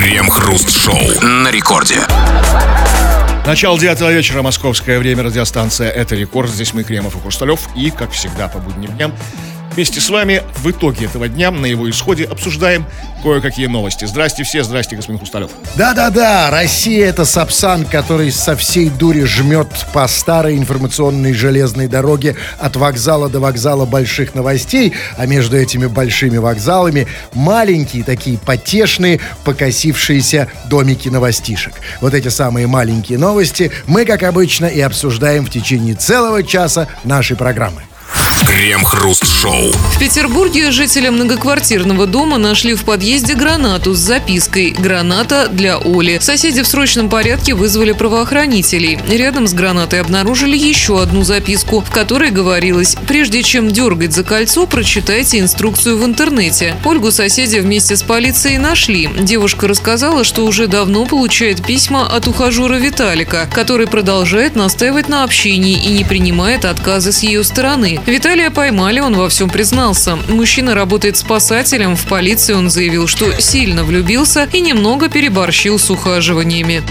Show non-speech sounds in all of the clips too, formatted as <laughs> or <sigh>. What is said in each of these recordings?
Крем-хруст-шоу на рекорде. Начало девятого вечера, московское время, радиостанция «Это рекорд». Здесь мы, Кремов и Хрусталев. И, как всегда, по будним дням, Вместе с вами в итоге этого дня, на его исходе, обсуждаем кое-какие новости. Здрасте все, здрасте, господин Хусталев. Да-да-да, Россия это Сапсан, который со всей дури жмет по старой информационной железной дороге от вокзала до вокзала больших новостей, а между этими большими вокзалами маленькие такие потешные, покосившиеся домики новостишек. Вот эти самые маленькие новости мы, как обычно, и обсуждаем в течение целого часа нашей программы. Крем-хруст-шоу. В Петербурге жители многоквартирного дома нашли в подъезде гранату с запиской «Граната для Оли». Соседи в срочном порядке вызвали правоохранителей. Рядом с гранатой обнаружили еще одну записку, в которой говорилось «Прежде чем дергать за кольцо, прочитайте инструкцию в интернете». Ольгу соседи вместе с полицией нашли. Девушка рассказала, что уже давно получает письма от ухажера Виталика, который продолжает настаивать на общении и не принимает отказы с ее стороны. Виталий Виталия поймали, он во всем признался. Мужчина работает спасателем. В полиции он заявил, что сильно влюбился и немного переборщил с ухаживаниями.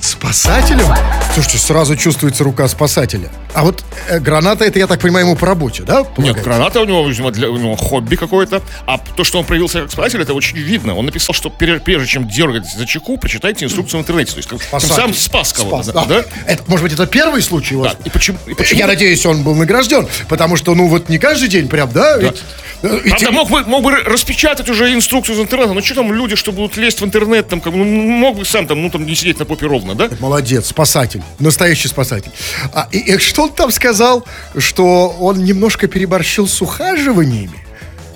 Спасателем? Слушайте, сразу чувствуется рука спасателя. А вот э, граната, это, я так понимаю, ему по работе, да? Нет, граната у него, видимо, для, у него хобби какое-то. А то, что он проявился как спасатель, это очень видно. Он написал, что прежде чем дергать за чеку, прочитайте инструкцию в интернете. То есть, как, тем самым спас кого-то. Спас, да? да? Это, может быть, это первый случай у вас? Да. И почему, и почему? Я надеюсь, он был награжден, потому что, ну, вот не каждый день прям, да? да. Э, Правда, тем... мог, бы, мог бы распечатать уже инструкцию из интернета. Ну, что там люди, что будут лезть в интернет, там, как, ну, мог бы сам там, ну, там, не сидеть на попе ровно, да? Молодец, спасатель. Настоящий спасатель. А, и, и что он там сказал? Что он немножко переборщил с ухаживаниями.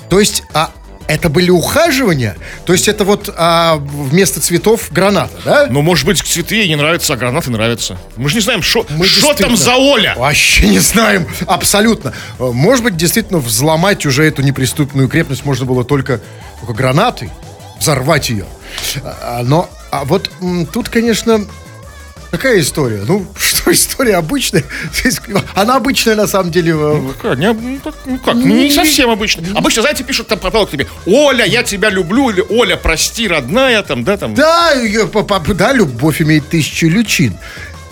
То есть, а это были ухаживания? То есть это вот а, вместо цветов граната, да? Ну, может быть, цветы ей не нравятся, а гранаты нравятся. Мы же не знаем, что там за Оля. Вообще не знаем, абсолютно. Может быть, действительно, взломать уже эту неприступную крепость можно было только, только гранатой, взорвать ее. А, но а вот тут, конечно, Какая история? Ну, <laughs> что история обычная? <laughs> Она обычная на самом деле. Э, ну, какая? Не, ну, ну как? Ну, не совсем обычная. Обычно, знаете, пишут там попало к тебе. Оля, я тебя люблю, или Оля, прости, родная, там, да, там. Да, да, любовь имеет тысячу лючин.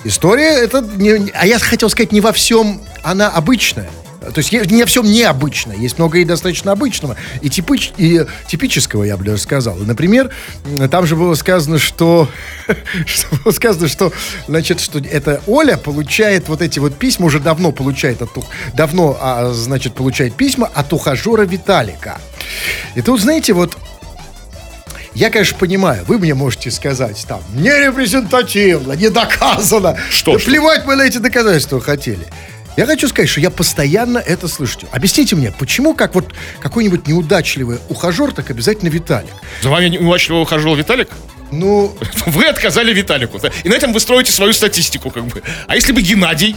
История это не, а я хотел сказать не во всем она обычная. То есть не во всем необычно. Есть много и достаточно обычного. И, типич, и типического, я бы даже сказал. Например, там же было сказано, что, <laughs> что было сказано, что, значит, что это Оля получает вот эти вот письма, уже давно получает от давно, а, значит, получает письма от ухажера Виталика. И тут, знаете, вот я, конечно, понимаю, вы мне можете сказать там, не репрезентативно, не доказано. Что? Да плевать мы на эти доказательства хотели. Я хочу сказать, что я постоянно это слышу. Объясните мне, почему как вот какой-нибудь неудачливый ухажер, так обязательно Виталик? За вами неудачливый ухажер Виталик? Ну... <laughs> Вы отказали Виталику. Да? И на этом вы строите свою статистику, как бы. А если бы Геннадий?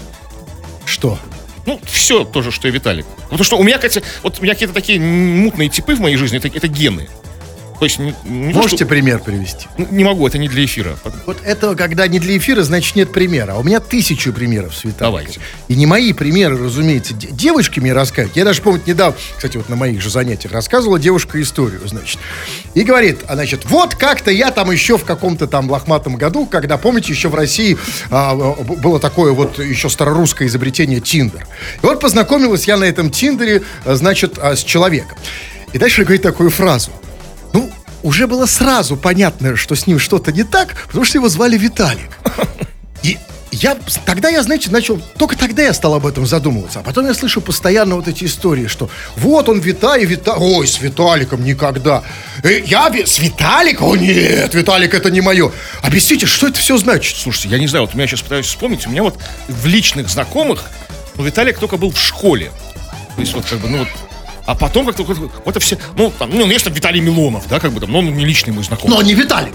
Что? Ну, все то же, что и Виталик. Потому что у меня, кстати, вот у меня какие-то такие мутные типы в моей жизни, это, это гены. То есть, не, не Можете то, что... пример привести? Не могу, это не для эфира. Вот это, когда не для эфира, значит нет примера. А у меня тысячу примеров с Давайте. И не мои примеры, разумеется. Девушки мне рассказывают. Я даже помню, недавно, кстати, вот на моих же занятиях рассказывала девушка историю, значит. И говорит, а, значит, вот как-то я там еще в каком-то там лохматом году, когда, помните, еще в России а, было такое вот еще старорусское изобретение Тиндер. И вот познакомилась я на этом Тиндере, значит, а, с человеком. И дальше говорит такую фразу уже было сразу понятно, что с ним что-то не так, потому что его звали Виталик. И я, тогда я, знаете, начал, только тогда я стал об этом задумываться. А потом я слышу постоянно вот эти истории, что вот он Виталий, Виталий, ой, с Виталиком никогда. Э, я с Виталиком? О, нет, Виталик это не мое. Объясните, что это все значит? Слушайте, я не знаю, вот у меня сейчас пытаюсь вспомнить, у меня вот в личных знакомых, ну, Виталик только был в школе. То есть вот как бы, ну вот а потом как-то вот это все, ну, там, ну, конечно, Виталий Милонов, да, как бы там, но он не личный мой знакомый. Но не Виталик.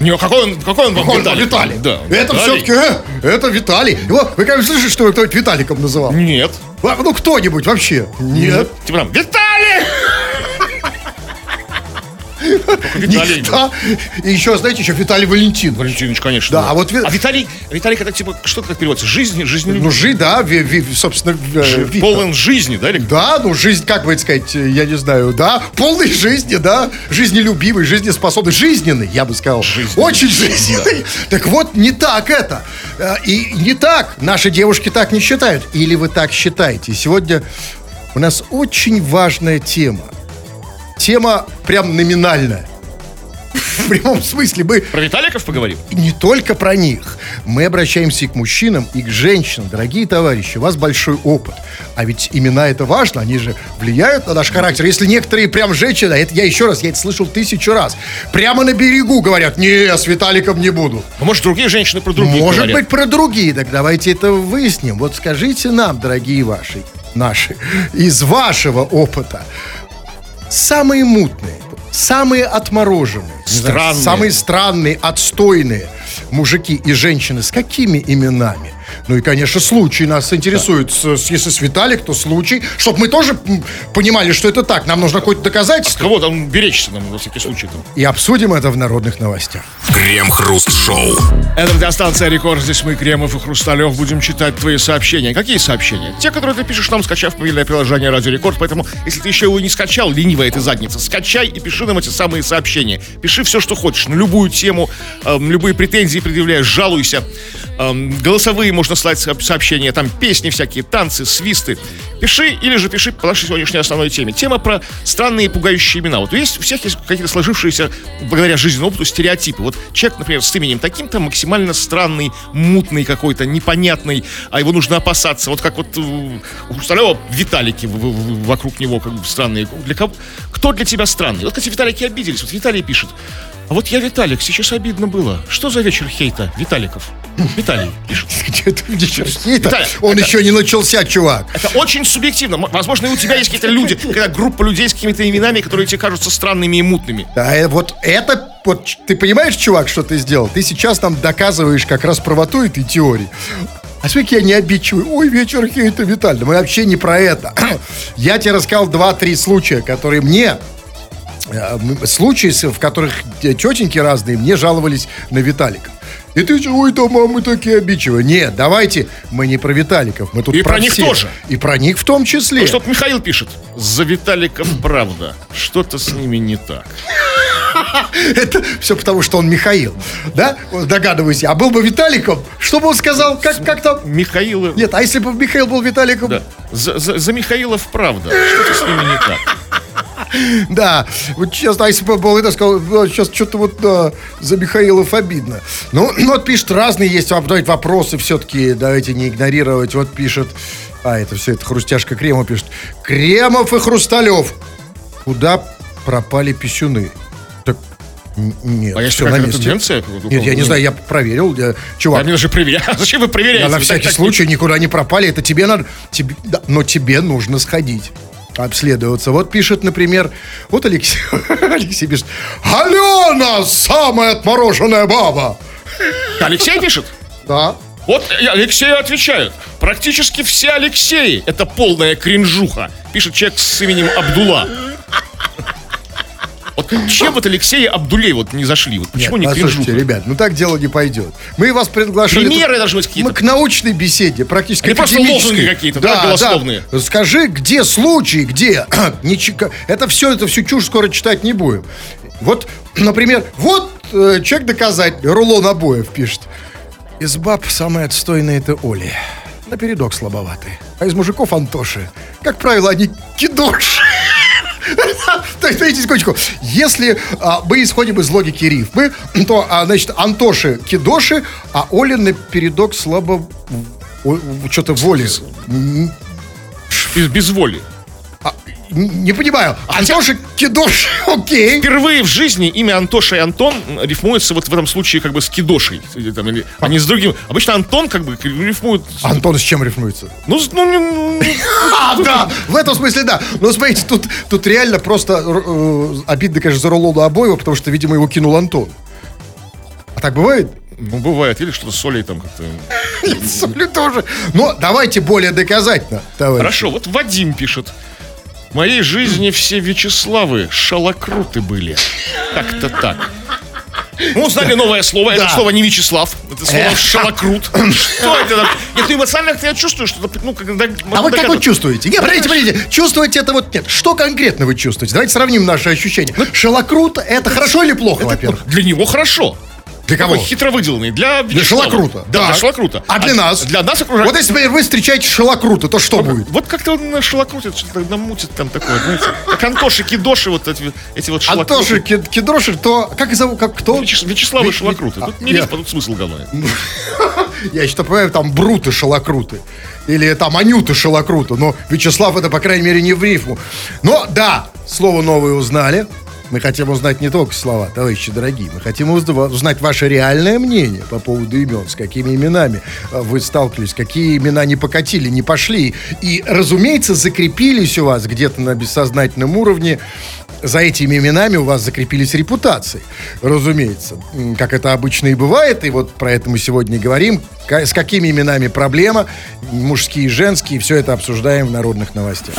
Не, какой он, какой он какой Виталий? Виталий. Да. Это все-таки, э, это Виталий. Его, вы, конечно, слышали, что кто-нибудь Виталиком называл? Нет. А, ну, кто-нибудь вообще? Нет. Нет. Типа там, Виталий! Виталий. Да. И еще, знаете, еще Виталий Валентин. Валентинович, конечно. Да, а вот А Виталий, Виталий, это типа, что как переводится? Жизнь, жизнь, Ну, жи, да, ви- ви- собственно, э, Виктор. полон жизни, да? Или... Да, ну жизнь, как бы сказать, э, я не знаю, да, полной жизни, да, жизнелюбивый, жизнеспособный, жизненный, я бы сказал. Жизненный. Очень жизненный. Так вот, не так это. Э, И не так. Наши девушки так не считают. Или вы так считаете? Сегодня у нас очень важная тема. Тема прям номинальная. В прямом смысле. Мы Про Виталиков поговорим? не только про них. Мы обращаемся и к мужчинам, и к женщинам. Дорогие товарищи, у вас большой опыт. А ведь имена это важно, они же влияют на наш характер. Если некоторые прям женщины, а это я еще раз, я это слышал тысячу раз, прямо на берегу говорят, не, с Виталиком не буду. А может, другие женщины про других Может говорят? быть, про другие. Так давайте это выясним. Вот скажите нам, дорогие ваши, наши, из вашего опыта, самые мутные, самые отмороженные, Странные. самые странные, отстойные мужики и женщины с какими именами? Ну и, конечно, случай нас интересует. С- если с Виталик, то случай. Чтобы мы тоже понимали, что это так. Нам нужно какое-то доказательство. Кого там беречься нам, во всякий случай? Там. И обсудим это в народных новостях. Крем-хруст-шоу. Это радиостанция Рекорд. Здесь мы, Кремов и Хрусталев, будем читать твои сообщения. Какие сообщения? Те, которые ты пишешь нам, скачав мобильное приложение Радио Рекорд. Поэтому, если ты еще его не скачал, ленивая ты задница, скачай и пиши нам эти самые сообщения. Пиши все, что хочешь, на любую тему, эм, любые претензии предъявляешь, жалуйся. Эм, голосовые можно слать со- сообщения, там песни всякие, танцы, свисты. Пиши или же пиши по нашей сегодняшней основной теме. Тема про странные пугающие имена. Вот есть у всех есть какие-то сложившиеся, благодаря жизненному опыту, стереотипы. Вот человек, например, с именем таким-то максимально странный, мутный какой-то, непонятный, а его нужно опасаться. Вот как вот э, у Хрусталева Виталики вокруг него как бы странные. Для кого? Кто для тебя странный? Вот, кстати, Виталики обиделись. Вот Виталий пишет. А вот я Виталик, сейчас обидно было. Что за вечер хейта, Виталиков? Виталий пишет. <laughs> Где чертей-то? Виталий, Он это- еще не начался, чувак. Это очень субъективно. Возможно, и у тебя есть какие-то люди, <laughs> когда группа людей с какими-то именами, которые тебе кажутся странными и мутными. Да, э, вот это, вот ты понимаешь, чувак, что ты сделал? Ты сейчас нам доказываешь как раз правоту этой теории. А смотри, я не обидчивый. Ой, вечер хейта, Виталий. Да Мы вообще не про это. <clears throat> Я тебе рассказал два-три случая, которые мне э, случаи, в которых те- тетеньки разные мне жаловались на Виталика. И ты что, ой, да мамы такие обидчивые. Нет, давайте, мы не про Виталиков, мы тут И про них всех. тоже. И про них в том числе. Ну, что-то Михаил пишет. За Виталиком правда. Что-то с ними не так. <laughs> Это все потому, что он Михаил. Да? Догадываюсь я. А был бы Виталиком, что бы он сказал? Как, как там? Михаила... Нет, а если бы Михаил был Виталиком? Да. За, за- за Михаилов правда. Что-то с ними не так. <laughs> Да. Вот честно, если бы был это сказал, «Да, сейчас что-то вот да, за Михаилов обидно. Ну, ну, вот пишет, разные есть вопросы все-таки, давайте не игнорировать. Вот пишет, а, это все, это хрустяшка Крема пишет. Кремов и Хрусталев. Куда пропали писюны? Так, нет, А всё на месте. Нет, я не знаю, я проверил. я- чувак, А мне даже проверять. <laughs> А зачем вы проверяете? Я на всякий так- так случай никуда не пропали. Это тебе надо. Тебе, да, но тебе нужно сходить. Обследоваться. Вот пишет, например, вот Алексей, <laughs> Алексей пишет, Алена, самая отмороженная баба. Алексей пишет? Да. Вот Алексею отвечают. Практически все Алексеи – это полная кринжуха. Пишет человек с именем Абдула. Вот чем вот Алексей Абдулей вот не зашли? Вот почему Нет, не кринжуха? ребят, ну так дело не пойдет. Мы вас приглашали... Примеры тут- должны быть какие-то. Мы к научной беседе, практически Они просто лозунги какие-то, да, голословные. Скажи, где случай, где... <clears throat> Ничего- Это все, это всю чушь скоро читать не будем. Вот, например, вот э, человек доказать, рулон обоев пишет. Из баб самая отстойная это Оли. Напередок слабоватый. А из мужиков Антоши. Как правило, они кидоши. <laughs> То есть, смотрите, секундочку. Если а, мы исходим из логики рифмы, <clears throat> то, а, значит, Антоши кидоши, а Оли напередок слабо... Что-то воли. Без, без воли. А, Не понимаю. Антоши кидоши, <laughs> окей. Впервые в жизни имя Антоша и Антон рифмуется вот в этом случае как бы с Кидошей. Или там, или- а не с другим. Обычно Антон как бы рифмует... Антон с чем рифмуется? Ну, с- ну, не- <laughs> ну, А, да, в этом смысле да. Но смотрите, тут, тут реально просто э, обидно, конечно, за Рулона Обоева, потому что, видимо, его кинул Антон. А так бывает? ну, бывает. Или что-то с Олей там как-то... <laughs> Соли тоже. Но давайте более доказательно, товарищи. Хорошо, вот Вадим пишет. В моей жизни все Вячеславы шалокруты были. Как-то так. Мы узнали новое слово. Это слово не Вячеслав. Это слово Эх. шалокрут. Что это? Нет, ну эмоционально я чувствую, что ну, когда... А вот как вы чувствуете? Нет, подождите, подождите. Чувствуете это вот нет. Что конкретно вы чувствуете? Давайте сравним наши ощущения. Шалокрут это хорошо или плохо, во-первых? Для него хорошо. Для кого? Такой хитро выделанный. Для Для Вячеслава. шалокрута. Да, для Так. шалокрута. А для нас? Для нас окружает... Вот если вы встречаете шалокрута, то что будет? Вот как-то он на шалокрутит, что-то намутит там такое, знаете. Как Антоши, Кидоши, вот эти, эти вот шалокруты. Антоши Кид- Кидроши, то как зовут, как кто? Вячес- Вячеславы Ви- шалокруты. а, Тут не я- тут смысл говной. <laughs> Я что понимаю, там Бруты шалокруты. Или там Анюта шалокрута. Но Вячеслав это, по крайней мере, не в рифму. Но да, слово новое узнали. Мы хотим узнать не только слова, товарищи дорогие. Мы хотим узна- узнать ваше реальное мнение по поводу имен. С какими именами э, вы сталкивались, какие имена не покатили, не пошли. И, разумеется, закрепились у вас где-то на бессознательном уровне за этими именами у вас закрепились репутации, разумеется. Как это обычно и бывает, и вот про это мы сегодня и говорим. С какими именами проблема, мужские и женские, все это обсуждаем в народных новостях.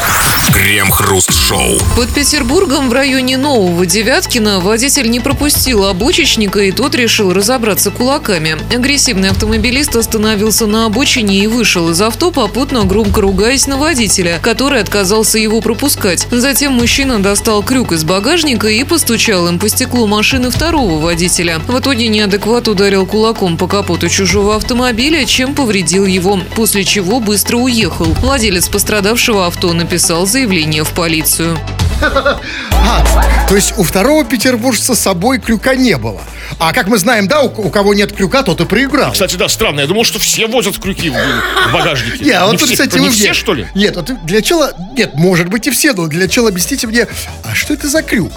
Крем-хруст-шоу. Под Петербургом в районе Нового Девяткина водитель не пропустил обочечника, и тот решил разобраться кулаками. Агрессивный автомобилист остановился на обочине и вышел из авто, попутно громко ругаясь на водителя, который отказался его пропускать. Затем мужчина достал крюк из багажника и постучал им по стеклу машины второго водителя. В итоге неадекват ударил кулаком по капоту чужого автомобиля, чем повредил его, после чего быстро уехал. Владелец пострадавшего авто написал заявление в полицию. <laughs> А, то есть у второго петербуржца с собой крюка не было. А как мы знаем, да, у, у кого нет крюка, тот и проиграл. Кстати, да, странно. Я думал, что все возят крюки в, в багажнике. Не, а вот не тут, все, кстати, не все, что ли? Нет, вот для чела... Нет, может быть и все, но для чела объясните мне, а что это за крюк?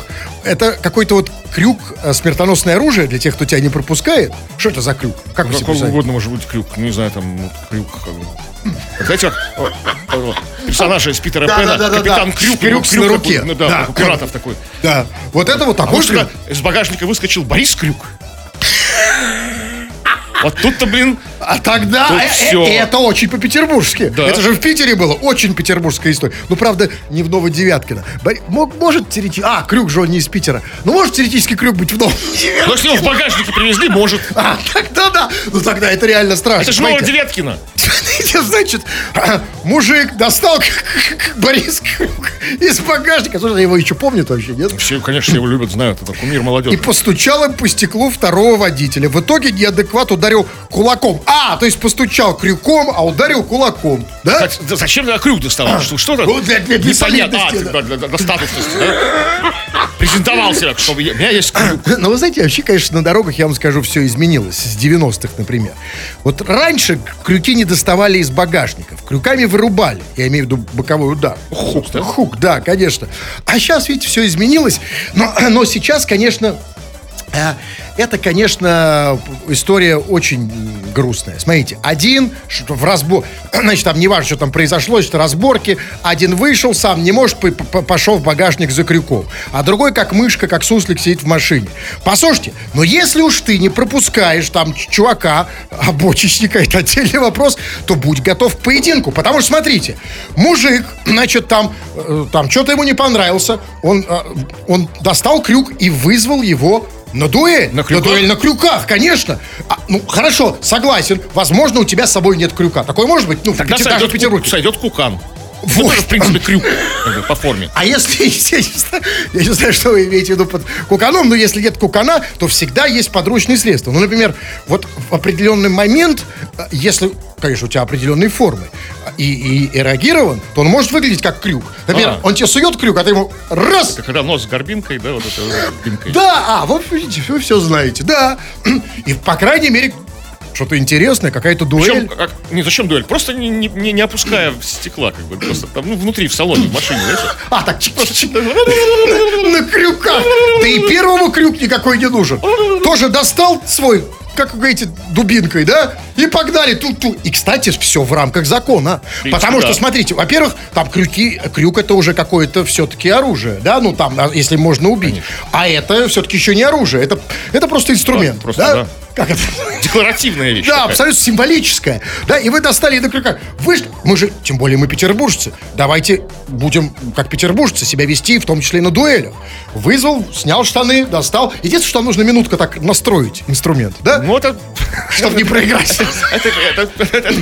Это какой-то вот крюк, э, смертоносное оружие для тех, кто тебя не пропускает? Что это за крюк? Как вы себе Какой угодно может быть крюк. Ну, не знаю, там вот, крюк. как бы. Вот Знаете, персонажа из Питера Да, Пэна, да, да, да, капитан да. Крюк, Крюк ну, на руке. такой, ну, да, Да. пиратов такой. Да. Вот это вот А такой может, крюк. из багажника выскочил Борис Крюк? Вот тут-то, блин, А тогда Тут э, э, это очень по-петербургски. Да. Это же в Питере было. Очень петербургская история. Ну, правда, не в Новодевяткино. Мог- Может теоретически... А, крюк же он не из Питера. Ну, может теоретически крюк быть в Новодевяткино. но если его в багажнике привезли, может. А, <laughs> тогда да. Ну, тогда это реально страшно. Это же? Новодевяткино. Значит, <clears throat> мужик достал Борис из багажника. Слушай, его еще помнит вообще, нет? Все, конечно, его любят, знают. Это кумир И молодежи. постучал им по стеклу второго водителя. В итоге неадекват ударил кулаком. А, то есть постучал крюком, а ударил кулаком. Да? Зачем я крюк доставал? Что, что это? Ну, для- для- для. А, солидности, типа, для, для достаточности, да? Презентовал себя, чтобы я- у меня есть крюк. <clears throat> Но вы знаете, вообще, конечно, на дорогах, я вам скажу, все изменилось. С 90-х, например. Вот раньше крюки не доставали из багажников. Крюками вырубали. Я имею в виду боковой удар. Хук, да? Хук, да, конечно. А сейчас, видите, все изменилось. Но, <clears throat> но сейчас, конечно, это, конечно, история очень грустная. Смотрите, один в разбор... <clears throat> Значит, там не важно, что там произошло, что разборки. Один вышел сам, не может, пошел в багажник за крюком. А другой, как мышка, как суслик, сидит в машине. Послушайте, но если уж ты не пропускаешь там чувака, обочечника, <laughs> это отдельный вопрос, то будь готов к поединку. Потому что, смотрите, мужик, <clears throat> значит, там, э, там что-то ему не понравился, он, э, он достал крюк и вызвал его на дуэль. На крюках? дуэль на крюках, конечно. А, ну, хорошо, согласен. Возможно, у тебя с собой нет крюка. Такое может быть? Ну, Тогда Пети- даже в сойдет, Петербурге. Вот. Это тоже, в принципе, крюк как бы, по форме. А если, я не, знаю, я не знаю, что вы имеете в виду под куканом, но если нет кукана, то всегда есть подручные средства. Ну, например, вот в определенный момент, э, если, конечно, у тебя определенные формы, э, и, и эрогирован, то он может выглядеть как крюк. Например, А. он тебе сует крюк, а ты ему раз, Когда нос с горбинкой, да, вот это вот горбинкой. Да, а, вот видите, вы все знаете, да. <clears throat> И, по крайней мере, что-то интересное, какая-то дуэль. Причем, как, не, зачем дуэль? Просто не, не, не- не опуская стекла, как бы, просто там, ну, внутри, в салоне, в машине, знаете? А, так чик-чик-чик. на крюках. Да и первому крюк никакой не нужен. Тоже достал свой, как вы говорите, дубинкой, да? И погнали ту-ту. И, кстати, все в рамках закона. принципе, Потому что, да. смотрите, во-первых, там крюки, крюк это уже какое-то все-таки оружие, да? Ну, там, а, если можно убить. А это все-таки еще не оружие. Это, это просто инструмент. Да, просто, да? да. Как это? Декларативная вещь. Да, такая. абсолютно символическая. Да, и вы достали до крюка. Вы ж, мы же, тем более мы петербуржцы, давайте будем, как петербуржцы, себя вести, в том числе и на дуэлях. Вызвал, снял штаны, достал. Единственное, что нам нужно минутка так настроить инструмент, да? Ну, это... Чтобы не проиграть. Это,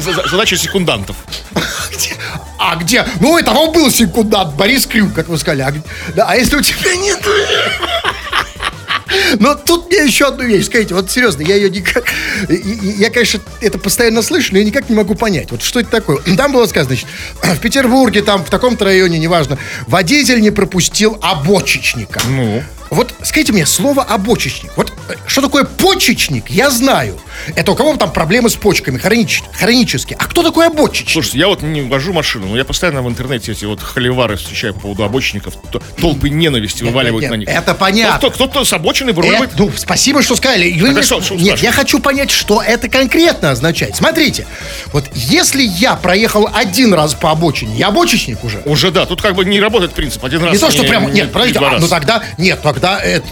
за- задача секундантов. А где? Ну, это вам был секундант, Борис Крюк, как вы сказали. А, да, а если у тебя нет... Но тут мне еще одну вещь, скажите, вот серьезно, я ее никак... Я, конечно, это постоянно слышу, но я никак не могу понять. Вот что это такое? <clears throat> Там было сказано, значит, <clears throat> в Петербурге, там, в таком-то районе, неважно, водитель не пропустил обочечника. Ну? Вот скажите мне, слово обочечник. Вот э, что такое почечник, я знаю. Это у кого там проблемы с почками, хронич- хронические. А кто такой обочечник? Слушайте, я вот не вожу машину, но я постоянно в интернете эти вот холивары встречаю по поводу обочинников. Толпы ненависти вываливают нет, на них. это понятно. Кто- Кто-то с обочины Э, выруливает. ну, спасибо, что сказали. Вы Так а что- что Нет, я хочу понять, что это конкретно означает. Смотрите, вот если я проехал один раз по обочине, я обочечник уже. Уже да, тут как бы не работает принцип. Один раз Не то, что прям... не Нет, подождите, а, ну тогда... Нет, тогда... это,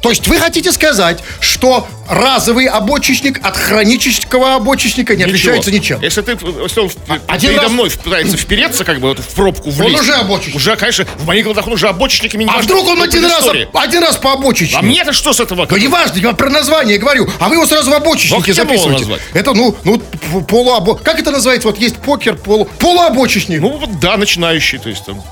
то есть вы хотите сказать, что разовый обочечник от хронического обочечника не Ничего. отличается ничем? Если ты, если он в- один передо раз- мной пытается впереться, как бы вот в пробку влезть. уже обочечник. Уже, конечно, в моих глазах он уже обочечниками не А важно, вдруг он один раз, один раз по обочечнику? А мне-то что с этого? Да неважно, я про название говорю. А вы его сразу в Ну, обочечнике его записываете. Это, ну, ну, полуобо... Как это называется? Вот есть покер, полу... полуобочечник. Ну, вот да, начинающий, то есть там.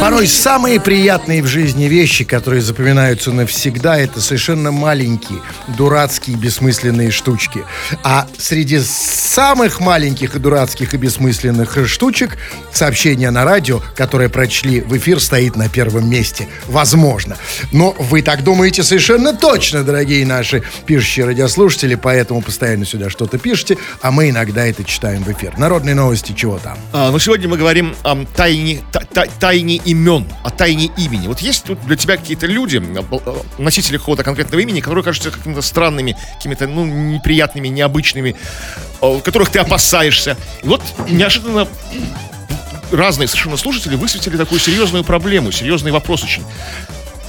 Порой самые приятные в жизни вещи, которые запоминаются навсегда, это совершенно маленькие, дурацкие, бессмысленные штучки. А среди самых маленьких и дурацких и бессмысленных штучек сообщение на радио, которое прочли в эфир, стоит на первом месте. Возможно. Но вы так думаете совершенно точно, дорогие наши пишущие радиослушатели, поэтому постоянно сюда что-то пишете, а мы иногда это читаем в эфир. Народные новости, чего там? А, но сегодня мы говорим о тайне, та- та- тайне имен, о тайне имени. Вот есть тут для тебя какие-то люди, а, а, носители какого-то конкретного имени, которые кажутся какими-то странными, какими-то, ну, неприятными, необычными, а, которых ты опасаешься. И вот неожиданно разные совершенно слушатели высветили такую серьезную проблему, серьезный вопрос очень.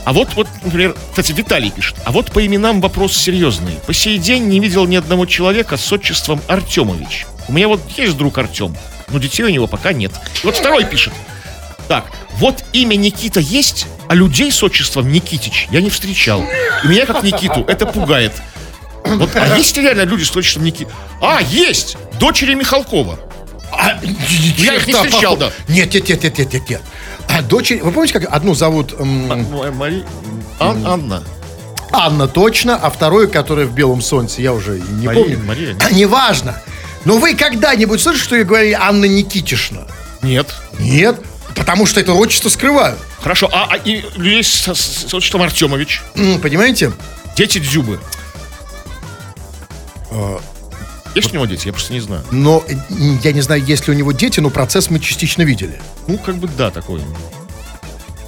А вот, вот, например, кстати, Виталий пишет. А вот по именам вопрос серьезный. По сей день не видел ни одного человека с отчеством Артемович. У меня вот есть друг Артем, но детей у него пока нет. И вот второй пишет. Так, вот имя Никита есть, а людей с отчеством Никитич я не встречал. И меня как Никиту это пугает. Вот, а есть ли реально люди с отчеством Никита? А, есть! Дочери Михалкова. А, Я их не встречал, да. Нет, нет, нет, нет, нет, нет, нет. А дочери, вы помните, как одну зовут м, М- Мари... Ан- Анна. Анна точно, а вторую, которая в белом солнце, я уже не Мария, помню. Мария, нет? А, Неважно. Но вы когда-нибудь слышали, что я говорили Анна Никитишна? Нет. Нет, потому что это отчество скрывают. Хорошо, а, а и людей с, с- с отчеством Артемович? М, Понимаете? Дети Дзюбы. Есть у него дети? Я просто не знаю. Но э, я не знаю, есть ли у него дети, но процесс мы частично видели. Ну, как бы да, такой.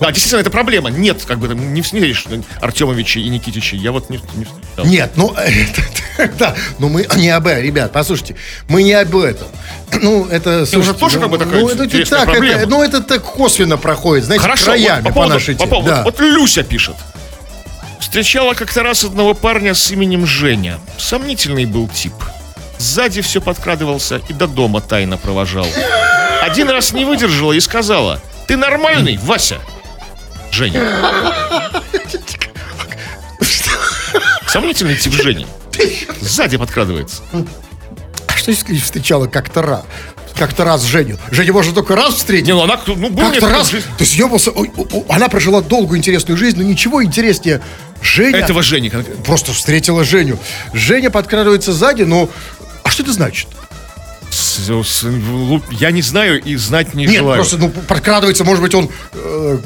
Да, действительно, это проблема. Нет, как бы там не встретишь Артемовича и Никитича. Я вот не, не встречал. Нет, ну, <laughs> да, но мы не об этом, ребят, послушайте, мы не об этом. <clears throat> Ну, это, слушайте, тоже ну, как бы такая ну, это так, проблема. это, ну, это так косвенно проходит, знаете, Хорошо, краями вот по по, поводу, нашей по теме. поводу- Да. вот Люся пишет. Встречала как-то раз одного парня с именем Женя. Сомнительный был тип. Сзади все подкрадывался и до дома тайно провожал. Один раз не выдержала и сказала, ты нормальный, Вася? Женя. Сомнительный тип Жени. Сзади подкрадывается. А что если встречала как-то раз? Как-то раз Женю. Женю можно только раз встретить. Не, ну она, ну, был Как-то раз. жизнь- Ты съебался. Ой, о, о, Она прожила долгую интересную жизнь, но ничего интереснее. Женя Этого Жени просто встретила Женю. Женя подкрадывается сзади, но... А что это значит? Я не знаю и знать не Нет, желаю. просто, ну, подкрадывается, может быть, он... э,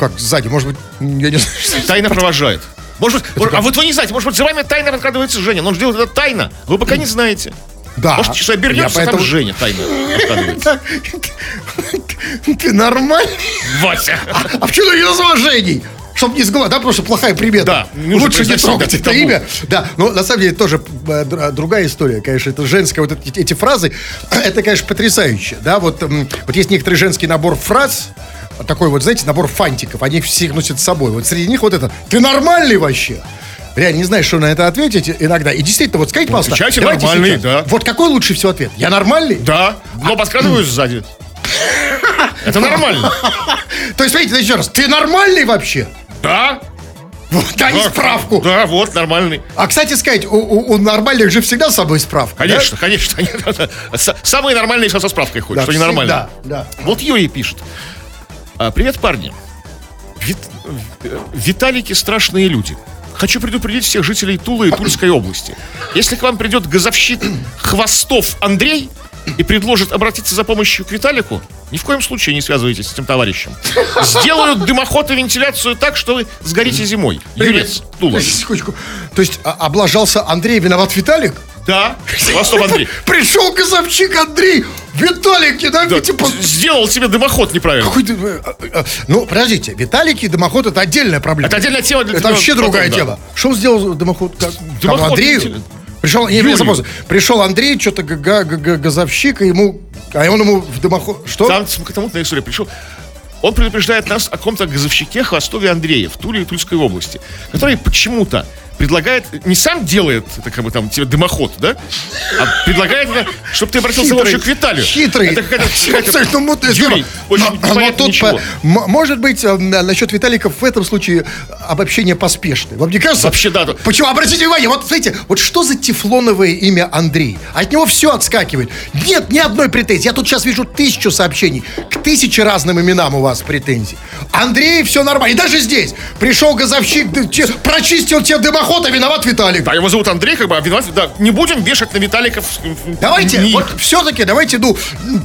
как, сзади, может быть, я не знаю. что- Тайно провожает. Может быть, а вот вы не знаете, может быть, за вами тайно раскладывается Женя, но он делает это тайно. Вы пока не знаете. Да. Может, сейчас Я обернется, там поэтому- Женя тайно. <laughs> Ты нормальный? Вася. А почему ты не назвал Женей? Чтоб не сглазить, да, просто плохая примета. Да, Лучше не трогать это имя. Да, но на самом деле тоже э, др- другая история, конечно, это женская, вот эти, эти фразы, <clears throat> это, конечно, потрясающе, да, вот, вот есть некоторый женский набор фраз, такой вот, знаете, набор фантиков, они все их носят с собой, вот среди них вот это, ты нормальный вообще? реально не знаешь, что на это ответить иногда. И действительно, вот скажите, пожалуйста, отвечайте нормальный, сейчас. да. Вот какой лучше всего ответ? Я нормальный? Да, но подсказываю <clears throat> сзади. Это нормально. <laughs> То есть, смотрите, еще раз, ты нормальный вообще? Да. Вот, дай Да, справку. Да, вот, нормальный. А, кстати сказать, у, у- у нормальных же всегда с собой справка. да? Конечно, конечно. <laughs> С- Самые нормальные со со справкой Да, ходят, что ненормально. всегда, да. Вот Юрий пишет. А, Привет, парни. Вит- э, Виталики страшные люди. Хочу предупредить всех жителей Тулы и Тульской области. Если к вам придет газовщик Хвостов Андрей и предложит обратиться за помощью к Виталику, ни в коем случае не связывайтесь с этим товарищем. Сделают дымоход и вентиляцию так, что вы сгорите зимой. Юрец, Тула. Секундочку. То есть а, облажался Андрей, виноват Виталик? Да, <laughs> Хвостов Андрей. Пришел газовщик Андрей, Виталик, не Да. Сделал себе дымоход неправильно. Какой э, э, э, Ну, подождите, Виталики и дымоход это отдельная проблема. Это отдельная тема для Это вообще потом, другая да. тема. Что сделал дымоход? Как, Дымоход, Андрею? видите ли? Пришел, не, не, запомнил. пришел Андрей, что-то га- га- га- газовщик, и ему, а он ему в дымоход... Что? Там к тому на история пришел. Он предупреждает нас о каком-то газовщике Хвостове Андрея в Туле и Тульской области, который почему-то предлагает, не сам делает, это как бы там тебе дымоход, да? А предлагает, чтобы ты обратился за помощью к Виталию. Хитрый. Это какая-то, <laughs> Слушай, ну, Юрий, очень Но- но тут ничего. по- может быть, э, на- насчет Виталиков в этом случае обобщение поспешное. Вам не кажется? Вообще, да. Почему? Обратите внимание, вот смотрите, вот что за тефлоновое имя Андрей? От него все отскакивает. Нет ни одной претензии. Я тут сейчас вижу тысячу сообщений. К тысяче разным именам у вас претензий. Андрей, все нормально. И даже здесь пришел газовщик, прочистил тебе дымоход, а виноват Виталик. Да, его зовут Андрей, как бы, а виноват, да, не будем вешать на Виталиков. Давайте, ни- вот все-таки, давайте, ну,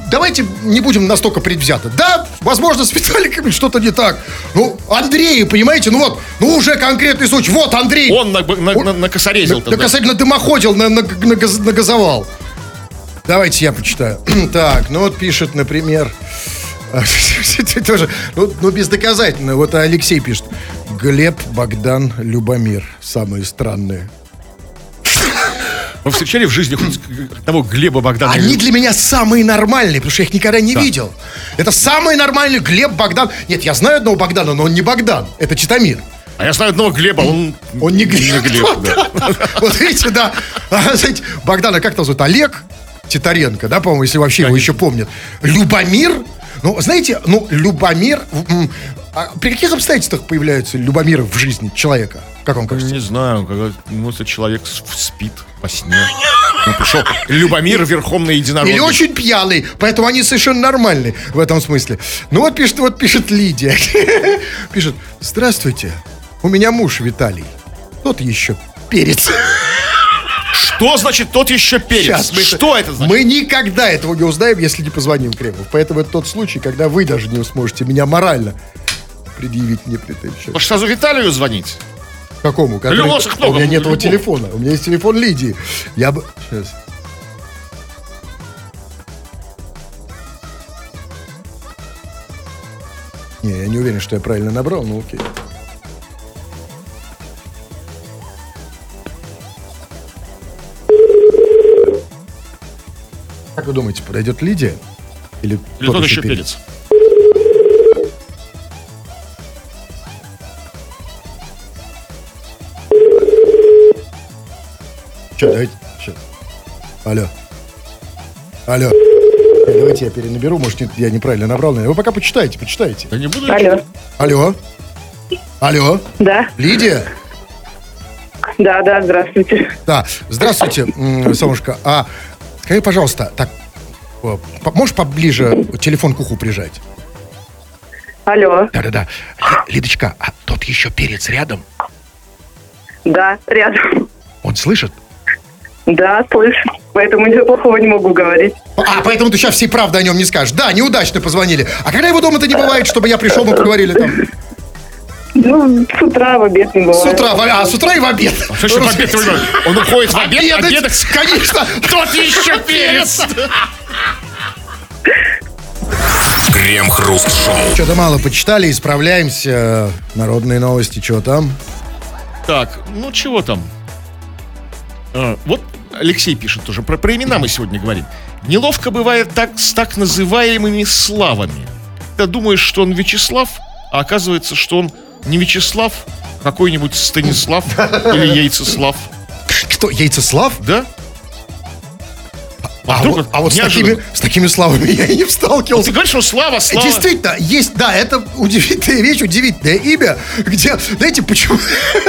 давайте не будем настолько предвзято. Да, возможно, с Виталиками что-то не так. Ну, Андрей, понимаете, ну вот, ну уже конкретный случай. Вот Андрей. Он на, на, на, накосорезил на, тогда. касательно дымоходил, на, на, на газ- на газовал. Давайте я почитаю. <clears throat> так, ну вот пишет, например... <laughs> Тоже, ну, ну, бездоказательно. Вот Алексей пишет. Глеб, Богдан, Любомир. Самые странные. Вы встречали в жизни хоть того Глеба Богдана? Они для меня самые нормальные, потому что я их никогда не видел. Это самые нормальные Глеб, Богдан. Нет, я знаю одного Богдана, но он не Богдан. Это Читамир. А я знаю одного Глеба, он... Он не Глеб. Глеб, да. <laughs> Вот видите, да. А, Богдана как там зовут? Олег Титаренко, да, по-моему, если вообще его еще помнят. Любомир? Ну, знаете, ну, Любомир... а при каких обстоятельствах появляются Любомиры в жизни человека? Как вам кажется? Не знаю, когда ну, если человек спит во сне. Ну, пришел Любомир верхом на единороге. Или очень пьяный, поэтому они совершенно нормальные в этом смысле. Ну вот пишет, вот пишет Лидия. <laughs> Пишет, здравствуйте, у меня муж Виталий. Тот еще перец. Что значит тот еще перец? Щас мы Что это значит? Мы никогда этого не узнаем, если не позвоним Кремов. Поэтому это тот случай, когда вы даже не сможете меня морально предъявить мне претензию. Может, сразу Виталию звонить? Какому? Который- много, У меня нет его телефона. У меня есть телефон Лидии. Я бы... Сейчас. Не, я не уверен, что я правильно набрал, но окей. Как вы думаете, подойдет Лидия? Или, Или тот еще перец? Че, давайте. Сейчас. Алло. Алло. Давайте я перенаберу, может, нет, я неправильно набрал. наверное. Вы пока почитайте, почитайте. Да не буду. Алло. Алло. Алло. Да, Лидия? да, да, здравствуйте. Да. Здравствуйте, Солнышко. А скажи, пожалуйста, так, можешь поближе телефон к уху прижать? Алло. Да-да-да. Лидочка, а тот еще перец рядом? Да, рядом. Он слышит? Да, слышу. Поэтому ничего плохого не могу говорить. А, поэтому ты сейчас всей правды о нем не скажешь. Да, неудачно позвонили. А когда его дома-то не бывает, чтобы я пришел, мы поговорили там? Ну, с утра в обед не С бывает. утра, в- а с утра и в обед. Что еще в обед? Он уходит в обед, Обедать, обедать. конечно. <laughs> Тот еще перец! Крем-хруст-шоу. Что-то мало почитали, исправляемся. Народные новости, что там? Так, ну чего там? А, вот Алексей пишет тоже. Про, про имена мы сегодня говорим. Неловко бывает так с так называемыми славами. Ты думаешь, что он Вячеслав, а оказывается, что он не Вячеслав, какой-нибудь Станислав или Яйцеслав? Кто? Яйцеслав? Да? А, вдруг вот, а вот с такими, с такими славами я и не сталкивался. Ты говоришь, что Слава, Слава. Действительно, есть, да, это удивительная вещь, удивительное имя, где, знаете, почему,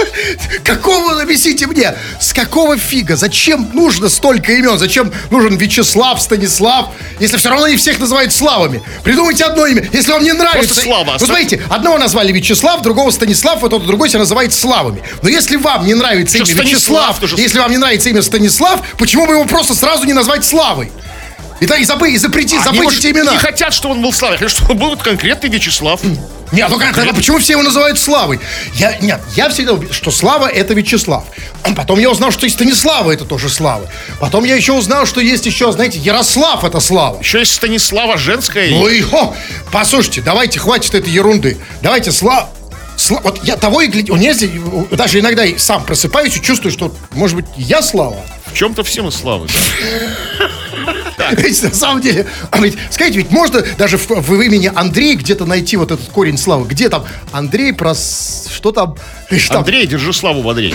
<laughs> какого, объясните мне, с какого фига, зачем нужно столько имен, зачем нужен Вячеслав, Станислав, если все равно они всех называют Славами. Придумайте одно имя, если вам не нравится. Просто Слава. Вы смотрите, одного назвали Вячеслав, другого Станислав, вот тот другой себя называет Славами. Но если вам не нравится Что, имя Станислав Вячеслав, если вам не нравится имя Станислав, почему бы его просто сразу не назвать Славой? И, да, и, забыть, и запретить, Они, забыть эти имена. не хотят, чтобы он был Славой, хотят, чтобы он был конкретный Вячеслав. Нет, ну как, почему все его называют Славой? Я, нет, я всегда убежден, что Слава это Вячеслав. А Потом я узнал, что и Станислава это тоже Слава. Потом я еще узнал, что есть еще, знаете, Ярослав это Слава. Еще есть Станислава женская. Ну и, о, послушайте, давайте, хватит этой ерунды. Давайте, Слава... вот я того и гляди, у меня здесь, даже иногда сам просыпаюсь и чувствую, что, может быть, я Слава. В чем-то все мы Славы. да. <laughs> Ведь на самом деле, а ведь, скажите, ведь можно даже в, в имени Андрей где-то найти вот этот корень славы. Где там Андрей про... Что там? Что там? Андрей, держи славу в Андрей.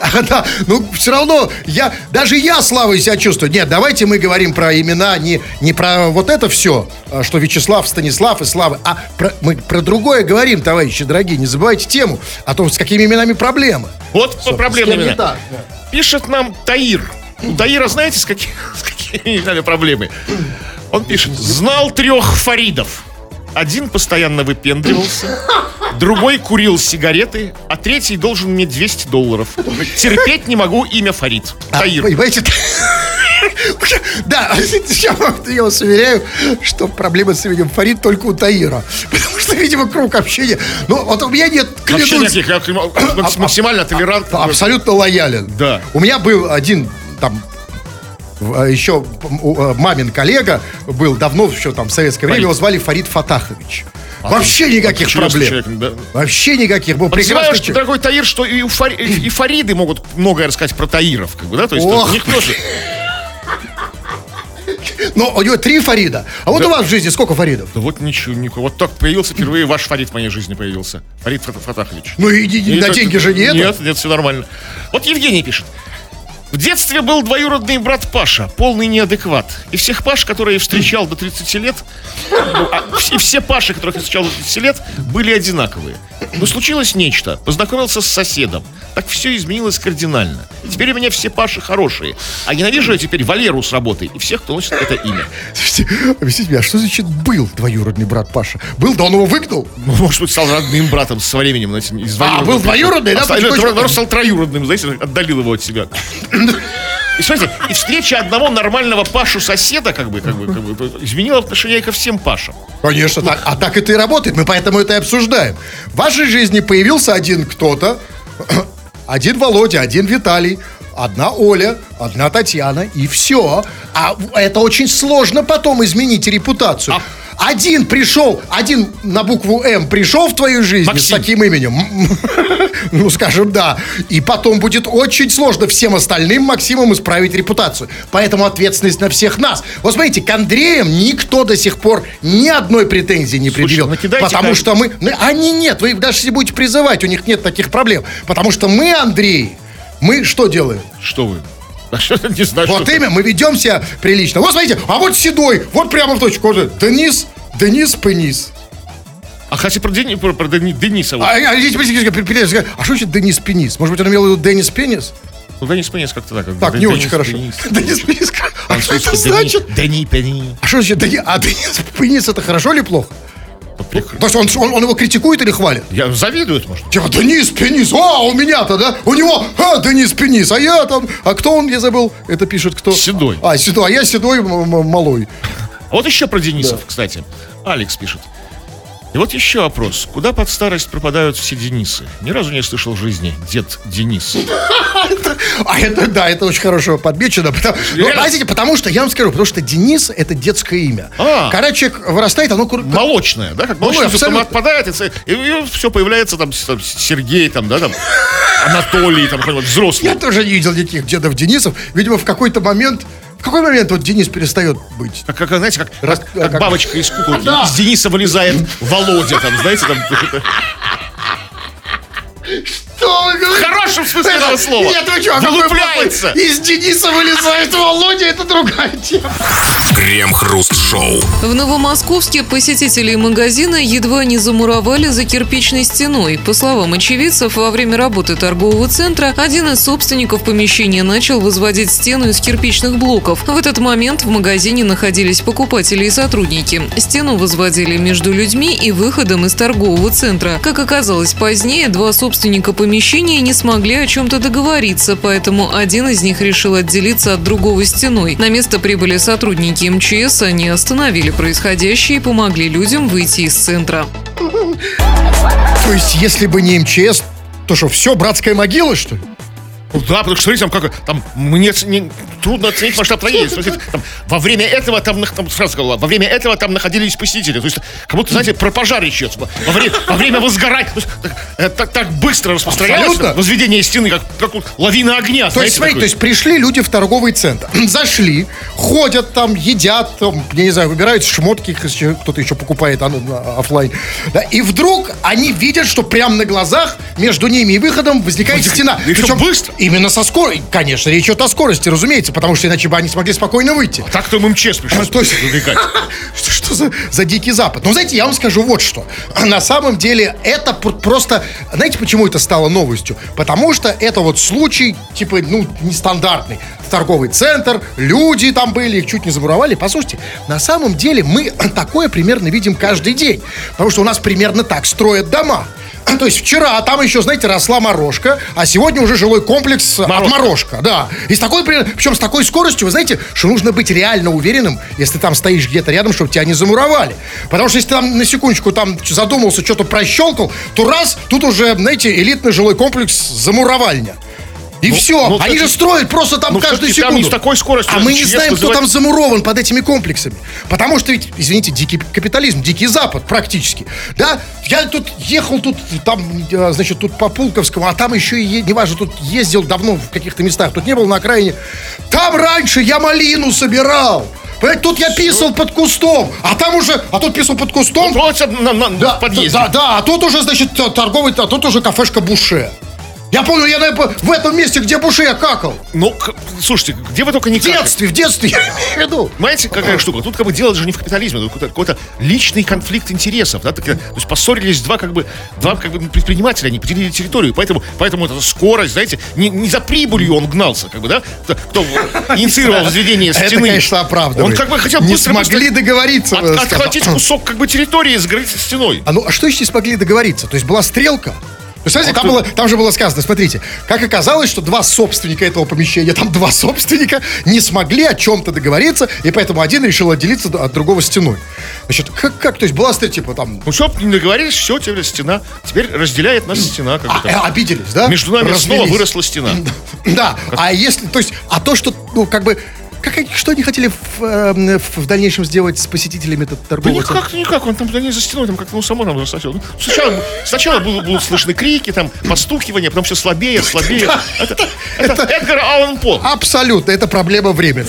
А, <laughs> <laughs> да, ну, все равно, я, даже я славой себя чувствую. Нет, давайте мы говорим про имена, не, не про вот это все, а, что Вячеслав, Станислав и Слава, а про, мы про другое говорим, товарищи дорогие. Не забывайте тему, а то с какими именами проблемы. Вот так, да. Пишет нам Таир. У Таира знаете, с, какими, с какими проблемы? Он пишет, знал трех Фаридов. Один постоянно выпендривался, другой курил сигареты, а третий должен мне 200 долларов. Терпеть не могу имя Фарид. А, Таир. Понимаете? <laughs> Да, <laughs> я вас уверяю, что проблема с именем Фарид только у Таира. <laughs> Потому что, видимо, круг общения... Ну, вот у меня нет, Вообще клянусь, никаких, я макс- максимально толерантный. абсолютно лоялен. Да. У меня был один там а, еще а, мамин коллега был давно еще там в советское время, Фарид. его звали Фарид Фатахович. Вообще никаких проблем. человек, да. Вообще никаких. Был что, человек. дорогой Таир, что и, у Фари- и Фариды могут многое рассказать про Таиров, как бы, да? То есть Ох. у них тоже. Но у него три Фарида. А вот Да. у вас в жизни сколько Фаридов? Да вот ничего, ничего. Вот так появился впервые ваш Фарид в моей жизни появился. Фарид Фат- Фатахович. Ну и, и- И на деньги же не это. Нет, нет, все нормально. Вот Евгений пишет. В детстве был двоюродный брат Паша, полный неадекват. И всех Паш, которые я встречал до 30 лет, ну, а, и все Паши, которых я встречал до 30 лет, были одинаковые. Но случилось нечто. Познакомился с соседом. Так все изменилось кардинально. Теперь у меня все Паши хорошие. А ненавижу я теперь Валеру с работы и всех, кто носит это имя. Слушайте, объясните мне, а что значит был двоюродный брат Паша? Был, да он его выгнал? Ну, может быть, стал родным братом со временем. знаете, из А, был двоюродный, да, А, стал- троюродным, знаете, отдалил его от себя. И смотрите, и встреча одного нормального Пашу соседа, как бы, как бы, как бы, изменила отношение ко всем Пашам. Конечно, так. А так это и работает. Мы поэтому это и обсуждаем. В вашей жизни появился один кто-то, <clears throat> один Володя, один Виталий, одна Оля, одна Татьяна, и все. А это очень сложно потом изменить репутацию. А- Один пришел, один на букву М пришел в твою жизнь с Максим. таким именем. <laughs> Ну, скажем, да. И потом будет очень сложно всем остальным Максимам исправить репутацию. Поэтому ответственность на всех нас. Вот смотрите, к Андреям никто до сих пор ни одной претензии не предъявил. накидайте потому что мы... ну, Они нет, вы даже если будете призывать, у них нет таких проблем. Потому что мы, Андрей, мы что делаем? Что вы? А что, Не знаю, Вот имя, мы ведем себя прилично. Вот смотрите, а вот седой, вот прямо в точку. Денис, Денис Пенис. А хотя про, Дени- про- про Дени- Дениса. вот. А, а, а что значит Денис Пенис? Может быть, он имел в виду Денис Пенис? Ну, Денис Пенис как-то так. Так, не Денис очень хорошо. Пенис. <laughs> Денис Пенис. А что это Дени- значит? Дени Пени. А что значит Денис? А Денис Пенис это хорошо или плохо? Прекрасно. То есть он, он, он его критикует или хвалит? Я завидую, может. Типа, Денис Пенис, а, у меня-то, да? У него, а, Денис Пенис, а я там, а кто он, я забыл, это пишет кто? Седой. А, седой, а я седой малой. Вот еще про Денисов, кстати. Алекс пишет. И вот еще вопрос. Куда под старость пропадают все Денисы? Ни разу не слышал в жизни дед Денис. А это, да, это очень хорошо подмечено. Потому, ну, знаете, потому что, я вам скажу, потому что Денис это детское имя. А. Когда человек вырастает, оно... Молочная, да? Как Ну, зуб отпадает, и, все появляется там, Сергей, там, да, там, Анатолий, там, взрослый. Я тоже не видел никаких дедов Денисов. Видимо, в какой-то момент в какой момент вот Денис перестает быть? Как, как, знаете, как, Раз- как, как как- бабочка из куколки. Да. Из Дениса вылезает Володя, там, знаете, там... Что вы говорите? Хорошем смысле этого слова. Нет, вы что, Вылупляется. Из Дениса вылезает Володя, это другая тема. Крем-хруст-шоу. В Новомосковске посетители магазина едва не замуровали за кирпичной стеной. По словам очевидцев, во время работы торгового центра один из собственников помещения начал возводить стену из кирпичных блоков. В этот момент в магазине находились покупатели и сотрудники. Стену возводили между людьми и выходом из торгового центра. Как оказалось позднее, два собственника помещения не смогли о чем-то договориться, поэтому один из них решил отделиться от другого стеной. На место прибыли сотрудники МЧС, они остановили происходящее и помогли людям выйти из центра. То есть, если бы не МЧС, то что, все, братская могила, что ли? Ну да, потому что смотрите, там как там мне не- трудно оценить масштаб трагедии. Смотрите, там, во время этого там, там сразу сказала, во время этого там находились посетители. То есть, как будто, знаете, про пожар речь идет. Во время, во время возгорания. То есть, так, э, так, так быстро распространялось Абсолютно. возведение стены, как, как вот лавина огня. То есть, смотри, то есть пришли люди в торговый центр, <clears throat> зашли, ходят там, едят, там, я не знаю, выбирают шмотки, кто-то еще покупает а, на- оффлайн. Да, и вдруг они видят, что прямо на глазах между ними и выходом возникает Возник- стена. причем быстро. Именно со скоростью. Конечно, речь идет о скорости, разумеется, потому что иначе бы они смогли спокойно выйти. так-то им МЧС пришлось. Что, что за, за дикий запад? Ну, знаете, я вам скажу вот что. На самом деле, это пр- просто... Знаете, почему это стало новостью? Потому что это вот случай, типа, ну, нестандартный. Торговый центр, люди там были, их чуть не замуровали. Послушайте, на самом деле мы <clears throat> такое примерно видим каждый день. Потому что у нас примерно так строят дома. <clears throat> То есть вчера там еще, знаете, росла морожка, а сегодня уже жилой комплекс от Морожка. морожка, да. И с такой, при- причем с такой скоростью, вы знаете, что нужно быть реально уверенным, если там стоишь где-то рядом, чтобы тебя не замуровали. Потому что если там на секундочку там задумался, что-то прощелкал, то раз, тут уже, знаете, элитный жилой комплекс замуровальня. И все. ну, Они кстати, же строят просто там ну, каждую кстати, там секунду. не с такой скоростью А мы не знаем, кто вызывать- там замурован под этими комплексами. Потому что ведь, извините, дикий капитализм, дикий запад практически. Да, я тут ехал тут, там, э, значит, тут по Пулковскому, а там еще и, неважно, тут ездил давно в каких-то местах, тут не был на окраине. Там раньше я малину собирал. Понимаете, тут я писал под кустом, а там уже, а тут писал под кустом. Вот на, на- Да, да, да, а тут уже, значит, торговый, а тут уже кафешка Буше. Я помню, я наверное, в этом месте, где Буше я какал. Ну, слушайте, где вы только не В детстве, в детстве, <laughs> я имею в виду. Понимаете, какая штука? Тут как бы дело же не в капитализме, тут какой-то, какой-то личный конфликт интересов. Да? Так, то есть поссорились два как бы, два как бы предпринимателя, они поделили территорию. Поэтому, поэтому эта скорость, знаете, не, не за прибылью он гнался, как бы, да? Кто, <laughs> инициировал возведение стены. Это, конечно, оправдывает. Он как бы хотел Не быстро, смогли быстро договориться. от- отхватить кусок как бы территории и загородить стеной. А ну, а что еще не смогли договориться? То есть была стрелка? А там, было, там же было сказано, смотрите, как оказалось, что два собственника этого помещения, там два собственника, не смогли о чем-то договориться, и поэтому один решил отделиться от другого стеной. Значит, как, как то есть была стрелка, типа там, Ну все, не договорились, все, теперь стена. Теперь разделяет нас стена. Как а, э, обиделись, да? Между нами снова Развелись. выросла стена. <laughs> Да, а если, то есть, а то, что, ну, как бы, как, они- что они хотели в, э, в- в дальнейшем сделать с посетителями этого Да торгового центра? никак, никак, он там да не за стеной, там как-то ну само там растет. Ну, сначала, сначала будут, будут слышны крики, там, подстукивания, потом все слабее, слабее. Это, это Эдгар Аллан По. Абсолютно, это проблема времени.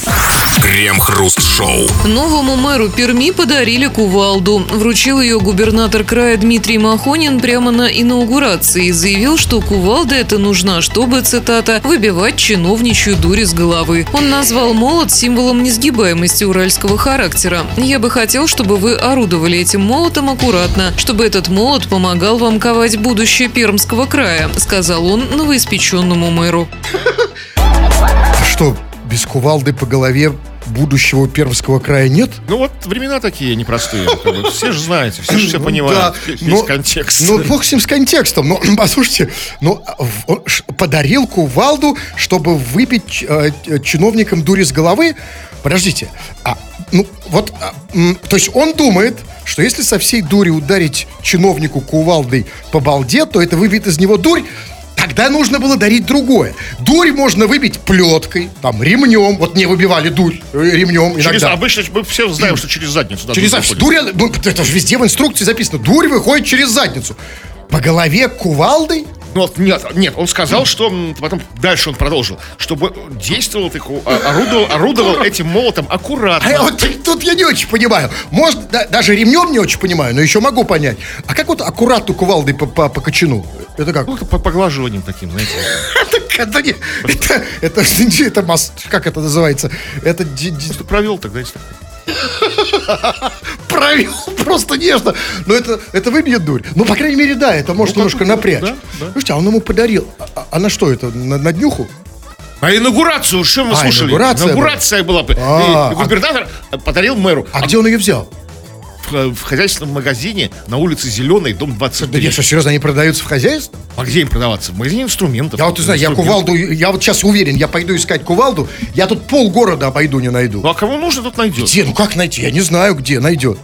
Крем-хруст-шоу. Новому мэру Перми подарили кувалду. Вручил ее губернатор края Дмитрий Махонин прямо на инаугурации и заявил, что кувалда эта нужна, чтобы, цитата, «выбивать чиновничью дурь из головы». Он назвал молот символом несгибаемости уральского характера. «Я бы хотел, чтобы вы орудовали этим молотом аккуратно, чтобы этот молот помогал вам ковать будущее Пермского края», сказал он новоиспеченному мэру. Что, без кувалды по голове будущего Пермского края нет? Ну вот времена такие непростые. как бы, все же знаете, все же все понимают. Да, весь но- контекст. Ну, бог с ним с контекстом. Но, <clears throat> послушайте, ну, в- он ш- подарил кувалду, чтобы выбить э, э, чиновникам дури с головы. Подождите, а, ну, вот, а, м, то есть он думает, что если со всей дури ударить чиновнику кувалдой по балде, то это выбьет из него дурь, Тогда нужно было дарить другое. Дурь можно выбить плеткой, там, ремнем. Вот не выбивали дурь э, ремнем иногда. Через, обычно мы все знаем, что через задницу. да, Через дурь задницу. Дурь, ну, это же везде в инструкции записано. Дурь выходит через задницу. По голове кувалдой? Ну, вот нет, нет, он сказал, что потом дальше он продолжил, чтобы действовал, так, а, орудовал, орудовал этим молотом А я аккуратно. вот тут я не очень понимаю. Может, да- даже ремнем не очень понимаю, но еще могу понять. А как вот аккуратно кувалдой по, по, по кочану? Это как? Ну, это по поглаживанием таким, знаете. <laughs> Это, это, не- это, это, <laughs> это мас- как это называется? Это Что провел тогда, знаете, <laughs> провел просто нежно. Но это, это вы мне дурь. Ну, по крайней мере, да, это может Ну, немножко напрячь. да, да. Слушайте, а он ему подарил. А, а- а на что это? На, на днюху? А инаугурацию, что мы А, слушали? инаугурация была. Инаугурация была. А, И губернатор подарил мэру А где он ее взял? В, в хозяйственном магазине на улице Зеленой, дом Да 23. нет, что, серьезно, они продаются в хозяйстве? А где им продаваться? В магазине инструментов. Я вот, не знаю, я кувалду, я вот сейчас уверен, я пойду искать кувалду, я тут полгорода обойду, не найду. Ну а кому нужно, тот найдет. Где? Ну как найти? Я не знаю, где найдет.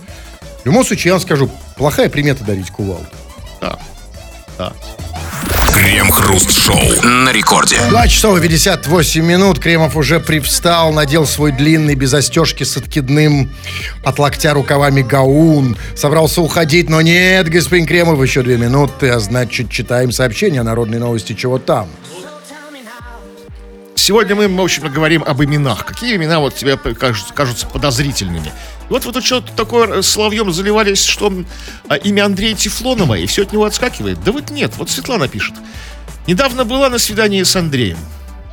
В любом случае, я вам скажу, плохая примета дарить кувалду. Да. Да. Крем-хруст-шоу на рекорде. 2 часов и 58 минут. Кремов уже привстал, надел свой длинный, без застежки с откидным от локтя рукавами гаун. Собрался уходить, но нет, господин Кремов, еще две минуты, а значит, читаем сообщение о народной новости, чего там. Сегодня мы, в общем, говорим об именах. Какие имена вот тебе кажутся, кажутся подозрительными? Вот вы тут что-то такое соловьем заливались, что а, имя Андрея Тефлонова, и все от него отскакивает. Да вот нет, вот Светлана пишет. Недавно была на свидании с Андреем.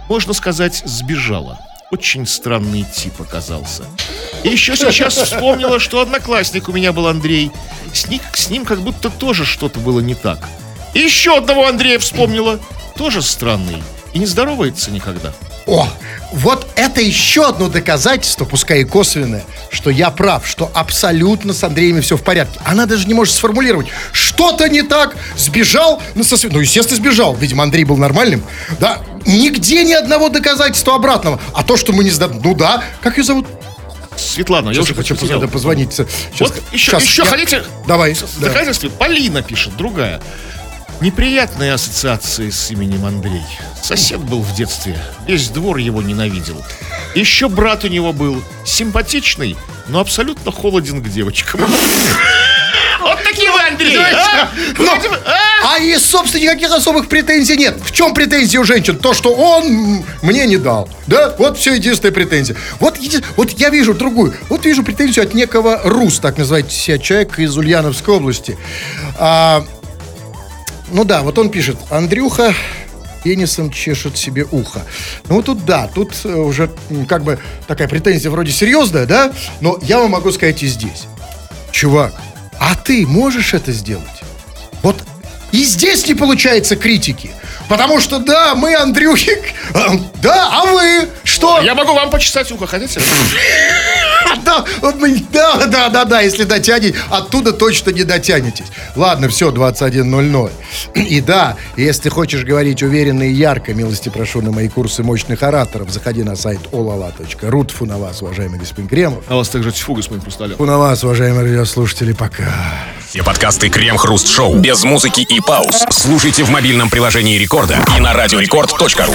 Можно сказать, сбежала. Очень странный тип оказался. И еще сейчас вспомнила, что одноклассник у меня был Андрей. С ним, с ним как будто тоже что-то было не так. И еще одного Андрея вспомнила. Тоже странный. И не здоровается никогда. О, вот это еще одно доказательство, пускай и косвенное, что я прав, что абсолютно с Андреем все в порядке. Она даже не может сформулировать, что-то не так, сбежал, ну, со ну, естественно, сбежал, видимо, Андрей был нормальным, да, нигде ни одного доказательства обратного, а то, что мы не сдаем, ну да, как ее зовут? Светлана, я Сейчас уже я хочу потерял. надо позвонить. Сейчас, Вот еще, сейчас еще я- хотите? Давай, С- да. Доказательство. Полина пишет, другая. Неприятные ассоциации с именем Андрей. Сосед был в детстве. Весь двор его ненавидел. Еще брат у него был. Симпатичный, но абсолютно холоден к девочкам. Вот такие вы, Андрей! а? Но- вы, а? А и, собственно, никаких особых претензий нет. В чем претензии у женщин? То, что он мне не дал. Да? Вот все единственная претензия. Вот, еди- вот я вижу другую. Вот вижу претензию от некого Рус, так называется себя человек из Ульяновской области. А, ну да, вот он пишет. Андрюха пенисом чешет себе ухо. Ну тут да, тут э, уже как бы такая претензия вроде серьезная, да? Но я вам могу сказать и здесь. Чувак, а ты можешь это сделать? Вот и здесь не получается критики. Потому что да, мы, Андрюхи, а, да, а вы что? Я могу вам почесать ухо, хотите? <laughs> Да, да, да, да, да, если дотянете, оттуда точно не дотянетесь. Ладно, все, 21.00. И да, если хочешь говорить уверенно и ярко, милости прошу на мои курсы мощных ораторов, заходи на сайт olala.ru. Тьфу на вас, уважаемый господин Кремов. А вас также тьфу, господин Хрусталев. Тьфу на вас, уважаемые радиослушатели, пока. Все подкасты Крем-хруст-шоу без музыки и пауз. Слушайте в мобильном приложении Рекорда и на радиорекорд.ру.